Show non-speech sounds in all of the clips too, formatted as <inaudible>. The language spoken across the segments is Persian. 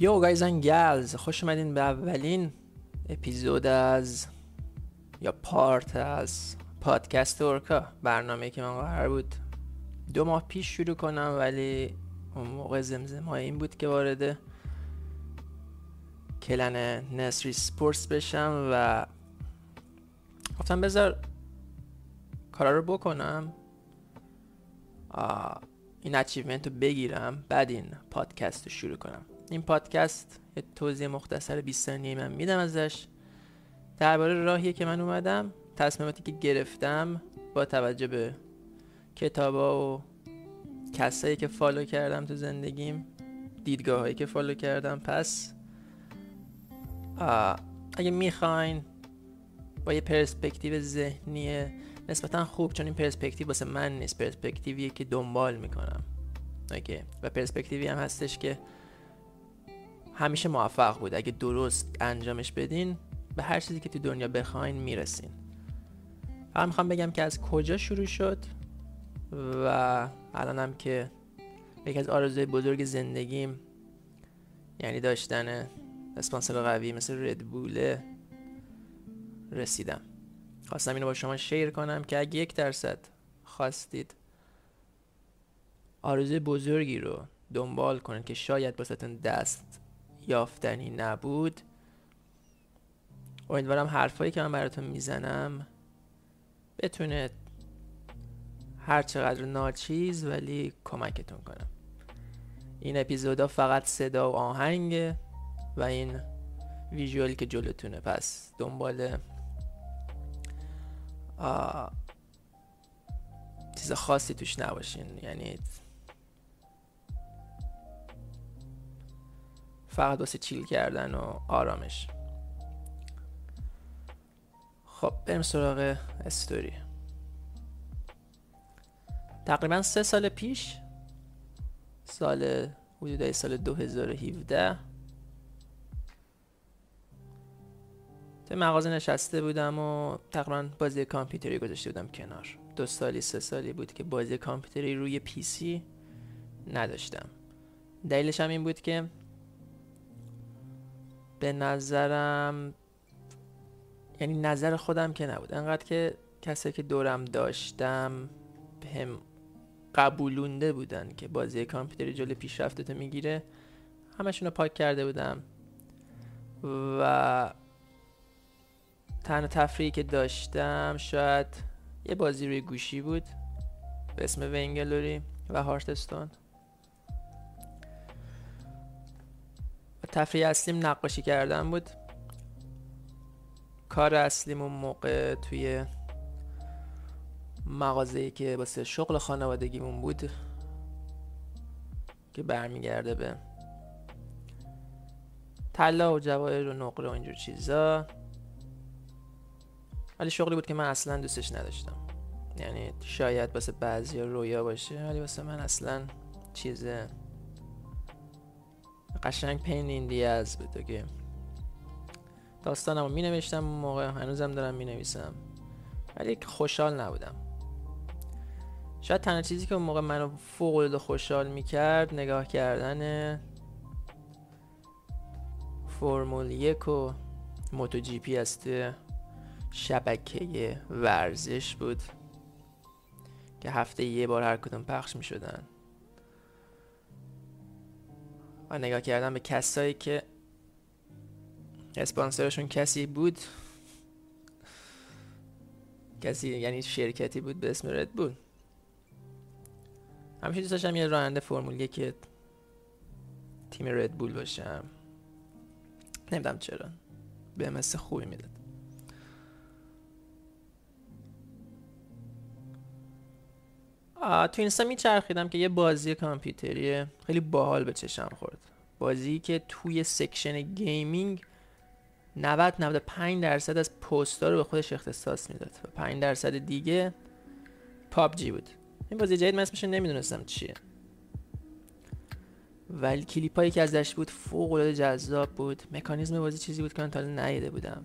یو گایز ان گلز خوش اومدین به اولین اپیزود از یا پارت از پادکست اورکا. برنامه که من قرار بود دو ماه پیش شروع کنم ولی اون موقع زمزم این بود که وارد کلن نسری سپورتس بشم و گفتم بذار کارا رو بکنم این achievement رو بگیرم بعد این پادکست رو شروع کنم. این پادکست یه توضیح مختصر 20 ثانیه من میدم ازش. درباره راهیه که من اومدم تصمیماتی که گرفتم با توجه به کتابا و کسایی که follow کردم تو زندگیم دیدگاه هایی که follow کردم. پس اگه می‌خواین با یه پرسپکتیو ذهنی نسبتا خوب چون این پرسپکتیو واسه من نیست پرسپکتیویه که دنبال می‌کنم. اوکی؟ و پرسپکتیوی هم هستش که همیشه موفق بود. اگه درست انجامش بدین به هر چیزی که تو دنیا بخواین می‌رسین. فقط می‌خوام بگم که از کجا شروع شد و الانم که یکی از آرزوی بزرگ زندگیم یعنی داشتن اسپانسر قوی مثل ردبوله رسیدم. خواستم اینو با شما شیر کنم که اگه یک درصد خواستید آرزوی بزرگی رو دنبال کنید که شاید باستون دست یافتنی نبود. امیدوارم حرفایی که من براتون می‌زنم بتونه هر چقدر ناچیز ولی کمکتون کنم این اپیزودا فقط صدا و آهنگه و این ویژوالی که جلوتونه. پس دنبال چیز خاصی توش نباشین. یعنی فقط واسه چیل کردن و آرامش. خب بریم سراغ استوری. تقریبا سه سال پیش سال حدود سال 2017 تو مغازه نشسته بودم و تقریبا بازی کامپیوتری گذاشته بودم کنار. دو سالی سه سالی بود که بازی کامپیوتری روی پی سی نداشتم. دلیلش هم این بود که به نظرم یعنی نظر خودم که نبود. انقدر که کسایی که دورم داشتم هم قبولونده بودن که بازی کامپیوتری جلو پیشرفتتو می‌گیره همشون رو پاک کرده بودم. و تنها تفریحی که داشتم شاید یه بازی روی گوشی بود به اسم وینگلوری و هارتستون تفریح اصلیم نقاشی کردن بود. کار اصلیم اون موقع توی مغازه‌ای که واسه شغل خانوادگیمون بود که برمیگرده به طلا و جواهر و نقره و اینجور چیزا. ولی شغلی بود که من اصلا دوستش نداشتم. یعنی شاید واسه بعضی رویا باشه ولی واسه من اصلا چیز قشنگ پین ایندی از بود که داستانم رو می نوشتم اون موقع هنوزم دارم می نویسم ولی خوشحال نبودم. شاید تنها چیزی که اون موقع منو فوق العاده خوشحال می‌کرد نگاه کردن فرمول یک و موتو جی پی از شبکه ورزش بود که هفته یه بار هر کدوم پخش می شدن و نگاه کردم به کسایی که اسپانسرشون کسی بود. کسی یعنی شرکتی بود به اسم ردبول همیشه دوست داشتم یه راننده فرمول که تیم ردبول باشم. نمی‌دونم چرا. به مثل خوبی می‌داد. تو اینستا میچرخیدم که یه بازی کامپیوتری خیلی باحال به چشم خورد. بازی که توی section gaming 90 95 درصد از پستا رو به خودش اختصاص می‌داد و 5 درصد دیگه PUBG بود. این بازی جدید من اسمش نمی‌دونستم چیه. ولی کلیپ هایی که ازش بود فوق العاده جذاب بود. مکانیزم بازی چیزی بود که من تا ندیده بودم.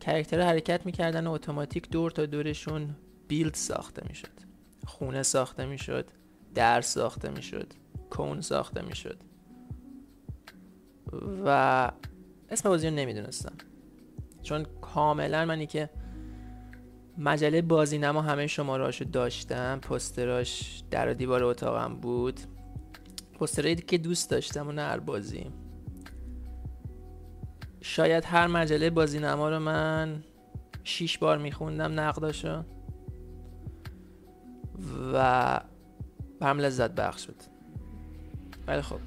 character حرکت می‌کردن و اتوماتیک دور تا دورشون build ساخته می‌شد. خونه ساخته می‌شد. در ساخته می‌شد. کون ساخته می‌شد. و اسم بازی رو نمی‌دونستم. چون کاملا منی که مجله بازی نما همه شمارهاشو داشتم پستراش در و دیوار اتاقم بود. پسترهایی که دوست داشتم و هر بازی. شاید هر مجله بازی نما رو من شیش بار میخوندم نقداشو. و برم لذت بخش بود. ولی خب.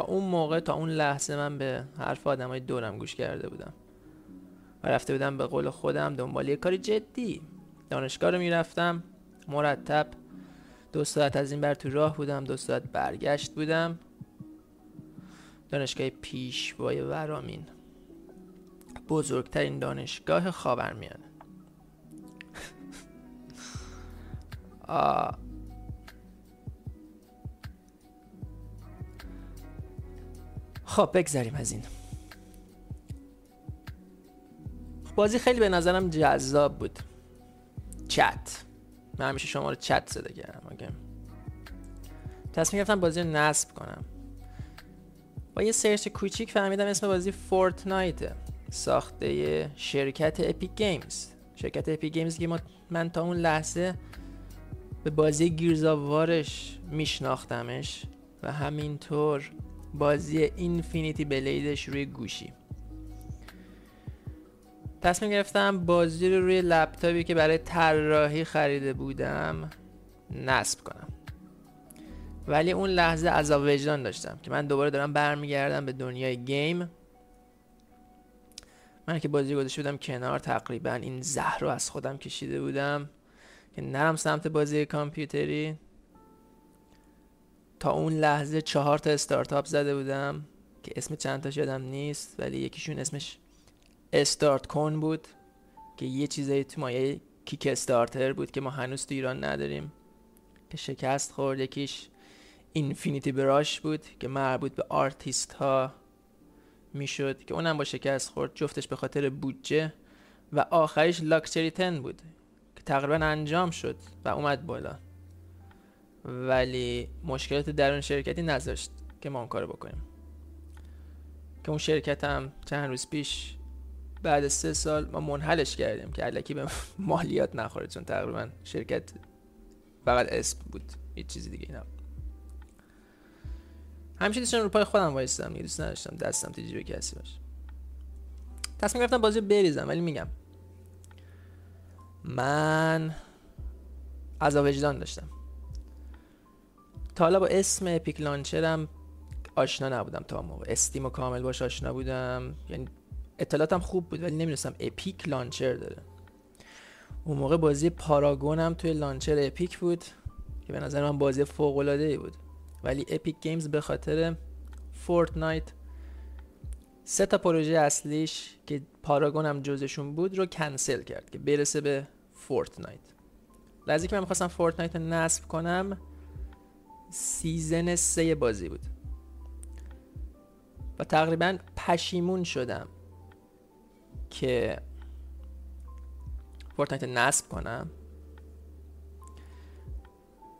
اون موقع تا اون لحظه من به حرف های دورم گوش کرده بودم. و رفته بودم به قول خودم دنبال یه کاری جدی. دانشگاه رو می‌رفتم مرتب. دو ساعت از این بر تو راه بودم دو ساعت برگشت بودم. دانشگاه پیشوای ورامین. بزرگترین دانشگاه خاورمیانه. <laughs> خب بگذاریم از این. بازی خیلی به نظرم جذاب بود. چت. من همیشه شما رو چت صدا کردم okay. تصمیم گرفتم بازی رو نصب کنم. با یه search کوچیک فهمیدم اسم بازی Fortnite ساخته شرکت Epic Games. شرکت Epic Games که من تا اون لحظه به بازی Gears of War ش میشناختمش و همینطور بازی Infinity Blade ش روی گوشی. تصمیم گرفتم بازی رو روی لپتاپی که برای طراحی خریده بودم نصب کنم. ولی اون لحظه عذاب وجدان داشتم که من دوباره دارم برمیگردم به دنیای game. من که بازی گذاشته بودم کنار تقریبا این زهر رو از خودم کشیده بودم که نرم سمت بازی کامپیوتری. تا اون لحظه چهار تا استارتاپ زده بودم که اسم چند تاش یادم نیست ولی یکیشون اسمش استارت کن بود که یه چیزایی تو مایه Kickstarter بود که ما هنوز تو ایران نداریم. که شکست خورد یکیش Infinity Brush بود که مربوط به آرتیست ها می‌شد که اونم با شکست خورد جفتش به خاطر بودجه. و آخریش لاکچری تن بود که تقریبا انجام شد و اومد بالا. ولی مشکلات درون شرکتی نذاشت که ما اون کارو بکنیم. که اون شرکت هم چند روز پیش بعد سه سال ما منحلش کردیم که علکی به <laughs> مالیات نخوره چون تقریبا شرکت فقط اسم بود هیچ چیزی دیگه نبود. همیشه داشتم رو پای خودم وایستم دوست نداشتم دستم تو جیب کسی باشه. تصمیم گرفتم بازی بریزم ولی میگم. من عذاب وجدان داشتم. حالا با اسم Epic Launcher م آشنا نبودم تا موقع. Steam و کامل باهاش آشنا بودم. یعنی اطلاعاتم خوب بود ولی نمی‌دونستم Epic Launcher داره. اون موقع بازی Paragon م توی launcher Epic بود که به نظر من بازی فوق العاده ای بود. ولی Epic Games به خاطر Fortnite سه تا پروژه اصلیش که Paragon هم جزشون بود رو کنسل کرد که برسه به Fortnite. لحظه که من می‌خواستم Fortnite رو نصب کنم season سه بازی بود. و تقریبا پشیمون شدم که Fortnite نصب کنم.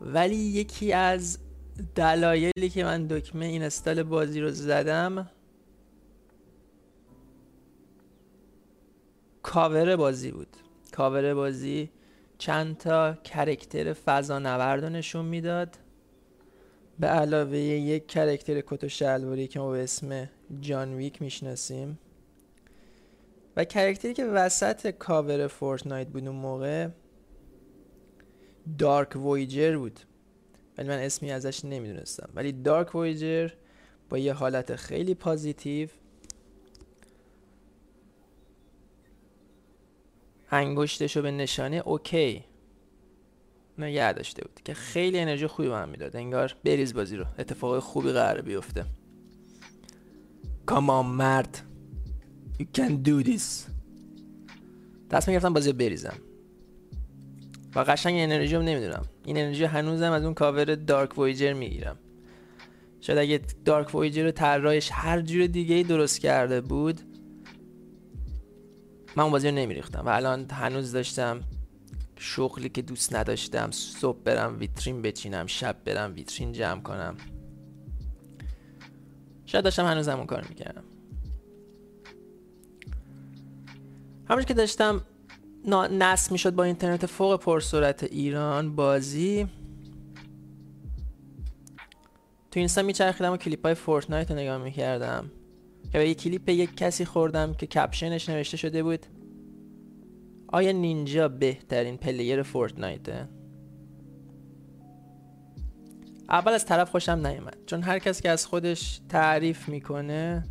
ولی یکی از دلایلی که من دکمه install بازی رو زدم کاور بازی بود. کاور بازی چند تا character فضا نورد نشون می‌داد. به علاوه یک character کت و شلواری که ما به اسم جان ویک می‌شناسیم و character ی که وسط cover Fortnite بود اون موقع Dark Voyager بود. ولی من اسمی ازش نمی‌دونستم. ولی Dark Voyager با یه حالت خیلی positive انگشتشو به نشانه okay نگه داشته بود که خیلی انرژی خوبی بهم می‌داد. انگار بریز بازی رو. اتفاق خوبی قراره بیفته. کامان مرد. You can do this. تصمیم گرفتم بازی رو بریزم. و قشنگ انرژی رو نمی‌دونم. این انرژی هنوزم از اون کاور دارک وویجر می‌گیرم. شاید اگه دارک وویجر رو طراحش هر جور دیگه ای درست کرده بود من اون بازی رو نمیریختم. و الان هنوز داشتم شغلی که دوست نداشتم صبح برم ویترین بچینم شب برم ویترین جمع کنم. شاید داشتم هنوز همون کار می‌کردم. همونش که داشتم نصب می‌شد با اینترنت فوق پرسرعت ایران بازی تو Insta میچرخیدم و کلیپ های Fortnite رو نگاه می‌کردم. که به یه کلیپ یک کسی خوردم که caption ش نوشته شده بود. آیا Ninja بهترین player Fortnite ه؟ اول از طرف خوشم نیومد چون هر کس که از خودش تعریف می‌کنه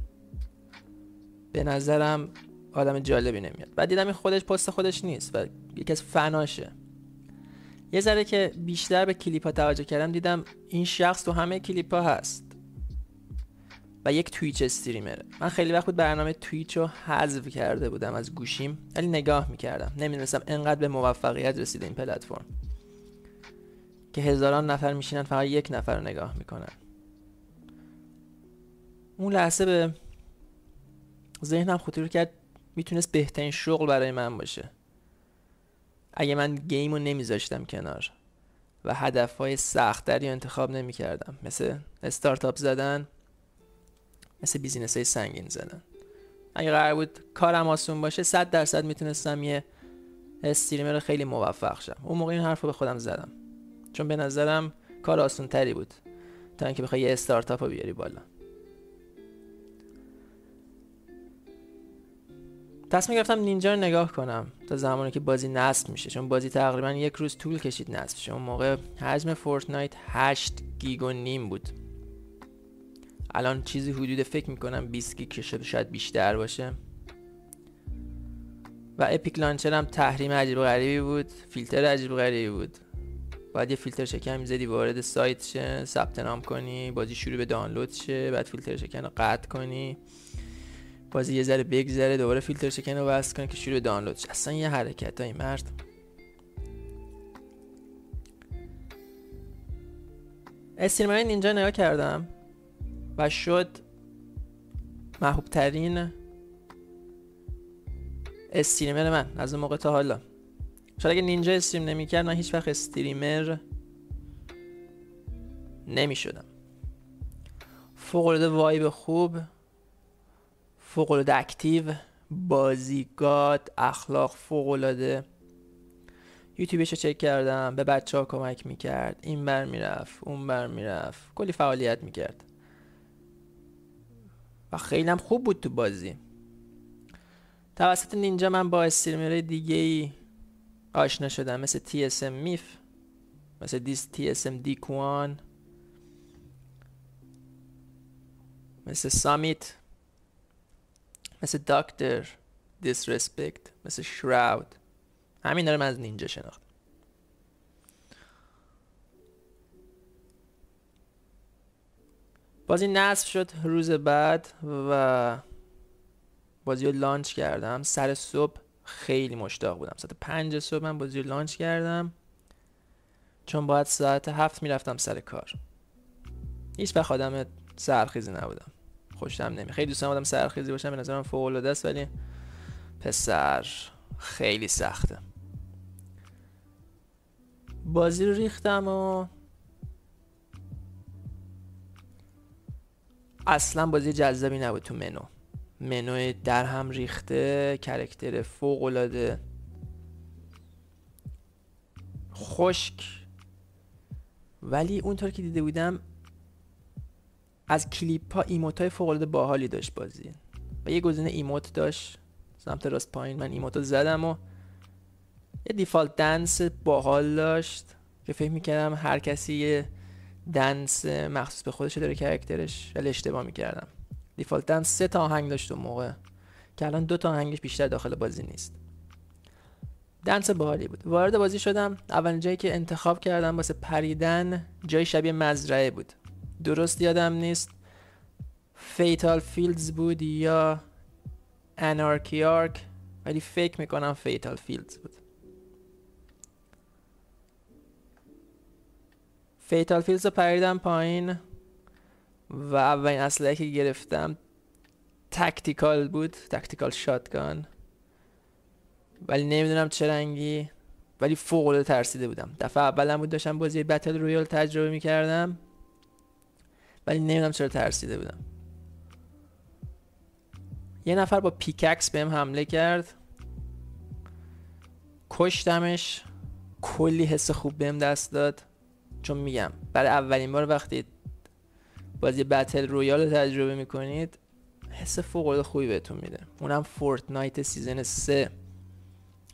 به نظرم آدم جالبی نمیاد. بعد دیدم این خودش پست خودش نیست و یکی از فناشه. یه ذره که بیشتر به کلیپ ها توجه کردم دیدم این شخص تو همه کلیپ ها هست. و یک تویچ استریمره. من خیلی وقت بود برنامه تویچ رو حذف کرده بودم از گوشیم ولی نگاه می‌کردم. نمی‌دونستم انقدر به موفقیت رسیده این پلتفرم. که هزاران نفر میشینن فقط یک نفر رو نگاه می‌کنن. اون لحظه به ذهنم خطور کرد می‌تونست بهترین شغل برای من باشه. اگه من game رو نمیذاشتم کنار و هدف های سختتری انتخاب نمی‌کردم. مثل استارتاپ زدن مثل business های سنگین زدن. اگه قرار بود کارم آسون باشه صد درصد می‌تونستم یه streamer خیلی موفق شم. اون موقع این حرف رو به خودم زدم. چون به نظرم کار آسون تری بود تا اینکه بخوای یه استارتاپ رو بیاری بالا. تصمیم گرفتم Ninja رو نگاه کنم تا زمانی که بازی نصب میشه. چون بازی تقریبا یک روز طول کشید نصب شه. اون موقع حجم Fortnite 8 گیگ و نیم بود. الان چیزی حدود فکر می‌کنم 20 گیگ شده شاید بیشتر باشه. و اپیک لانچر هم تحریم عجیب و غریبی بود. فیلتر عجیب و غریبی بود. باید یه فیلتر شکن می‌زدی وارد سایت شه ثبت نام کنی بازی شروع به دانلود شه بعد فیلتر شکن رو قطع کنی. بازی یه ذره بگذره دوباره فیلتر شکن رو وصل کنی که شروع دانلود شه. اصلا یه حرکت های مرد. استریمر نینجا نگاه کردم. و شد محبوب ترین استریمر من از اون موقع تا حالا. شاید اگه نینجا استریم نمی‌کرد من هیچ وقت استریمر نمی شدم فوق العاده وایب خوب فوق اکتیو بازیگاد اخلاق فوق یوتیوبش رو چک کردم به بچه ها کمک می‌کرد این بر می‌رفت اون بر می‌رفت. کلی فعالیت می‌کرد. و خیلی هم خوب بود تو بازی. توسط نینجا من با استریمر دیگه ای آشنا شدم. مثل ام میف مثل دیس ام دیکوان مثل سامیت مثل داکتر دیسرسپکت مثل شراود همین داره من از نینجا شناختم. بازی نصب شد روز بعد و بازی رو لانچ کردم. سر صبح خیلی مشتاق بودم. ساعت پنج صبح من بازی رو لانچ کردم. چون باید ساعت هفت می‌رفتم سر کار. هیچ وقت آدم سرخیزی نبودم. خوشم نمی خیلی دوست دارم سرخیزی باشم. به نظرم فوق العاده است ولی پسر خیلی سخته. بازی رو ریختم و اصلا بازی جذابی نبود تو منو. منو در هم ریخته کرکتر فوق العاده خشک. ولی اونطور که دیده بودم از کلیپ ها ایموت های فوق العاده باحالی داشت بازی. و یه گزینه ایموت داشت سمت راست پایین. من ایموت رو زدم و یه default dance باحال داشت. که فکر می‌کردم هر کسی یه dance مخصوص به خودش داره character ش ولی اشتباه می‌کردم. default dance سه تا آهنگ داشت اون موقع که الان دو تا آهنگش بیشتر داخل بازی نیست. dance باحالی بود. وارد بازی شدم. اولین جایی که انتخاب کردم واسه پریدن جای شبیه مزرعه بود. درست یادم نیست. Fatal Fields بود یا Anarchy Acres ولی فکر می‌کنم Fatal Fields بود. Fatal Fields رو پریدم پایین و اولین اسلحه که گرفتم tactical بود tactical shotgun. ولی نمی‌دونم چه رنگی ولی فوق العاده ترسیده بودم. دفعه اولم بود داشتم بازی battle royale تجربه می‌کردم ولی نمی‌دونم چرا ترسیده بودم. یه نفر با pickaxe بهم حمله کرد. کشتمش. کلی حس خوب بهم دست داد. چون میگم برای اولین بار وقتی بازی battle royale رو تجربه می‌کنید حس فوق خوبی بهتون میده. اونم Fortnite season 3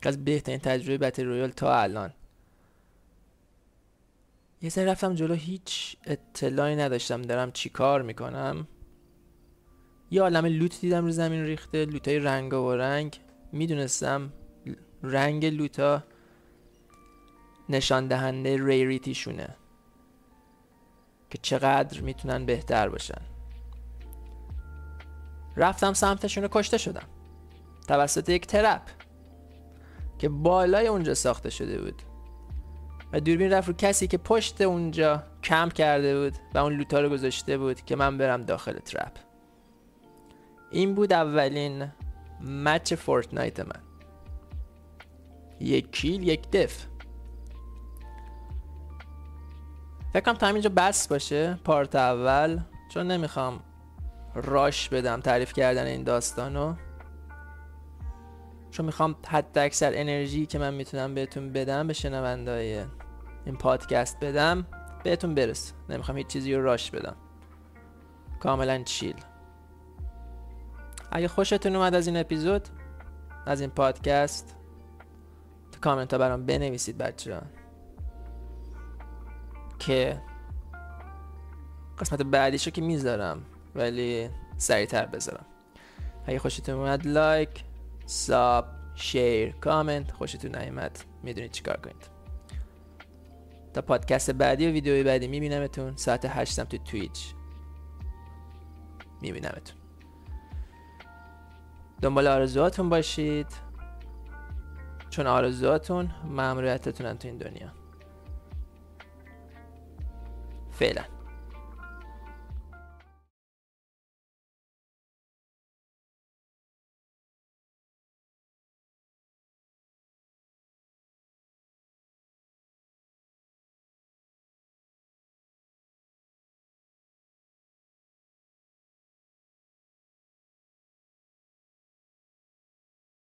از بهترین تجربه battle royale تا الان. یه سری رفتم جلو هیچ اطلاعی نداشتم دارم چی کار می‌کنم. یه عالم لوت دیدم رو زمین ریخته لوتای رنگ و رنگ. می‌دونستم رنگ لوتا نشان دهنده ریریتیشونه که چقدر می‌تونن بهتر باشن. رفتم سمتشون رو کشته شدم. توسط یک ترپ که بالای اونجا ساخته شده بود. و دوربین رفت رو کسی که پشت اونجا کمپ کرده بود و اون لوتا رو گذاشته بود که من برم داخل ترپ. این بود اولین مچ فورتنایت من. یک کیل یک دف. فکرم تا اینجا بس باشه. پارت اول. چون نمی‌خوام راش بدم تعریف کردن این داستانو. چون می‌خوام حد اکثر انرژی که من می‌تونم بهتون بدم به شنونده این پادکست بدم بهتون برس نمی‌خوام هیچ چیزی رو راش بدم. کاملا چیل. اگه خوشتون اومد از این اپیزود از این پادکست تو کامنت ها برام بنویسید بچه که قسمت بعدیشو که می‌ذارم ولی سریعتر بذارم. اگه خوشتون اومد لایک ساب شیر کامنت خوشتون نیومد می‌دونید چیکار کنید. تا پادکست بعدی و ویدیوی بعدی میبینمتون. ساعت هشتم تو تویچ میبینمتون. دنبال آرزوهاتون باشید. چون آرزوهاتون ممنوعیتتونن تو این دنیا. فعلا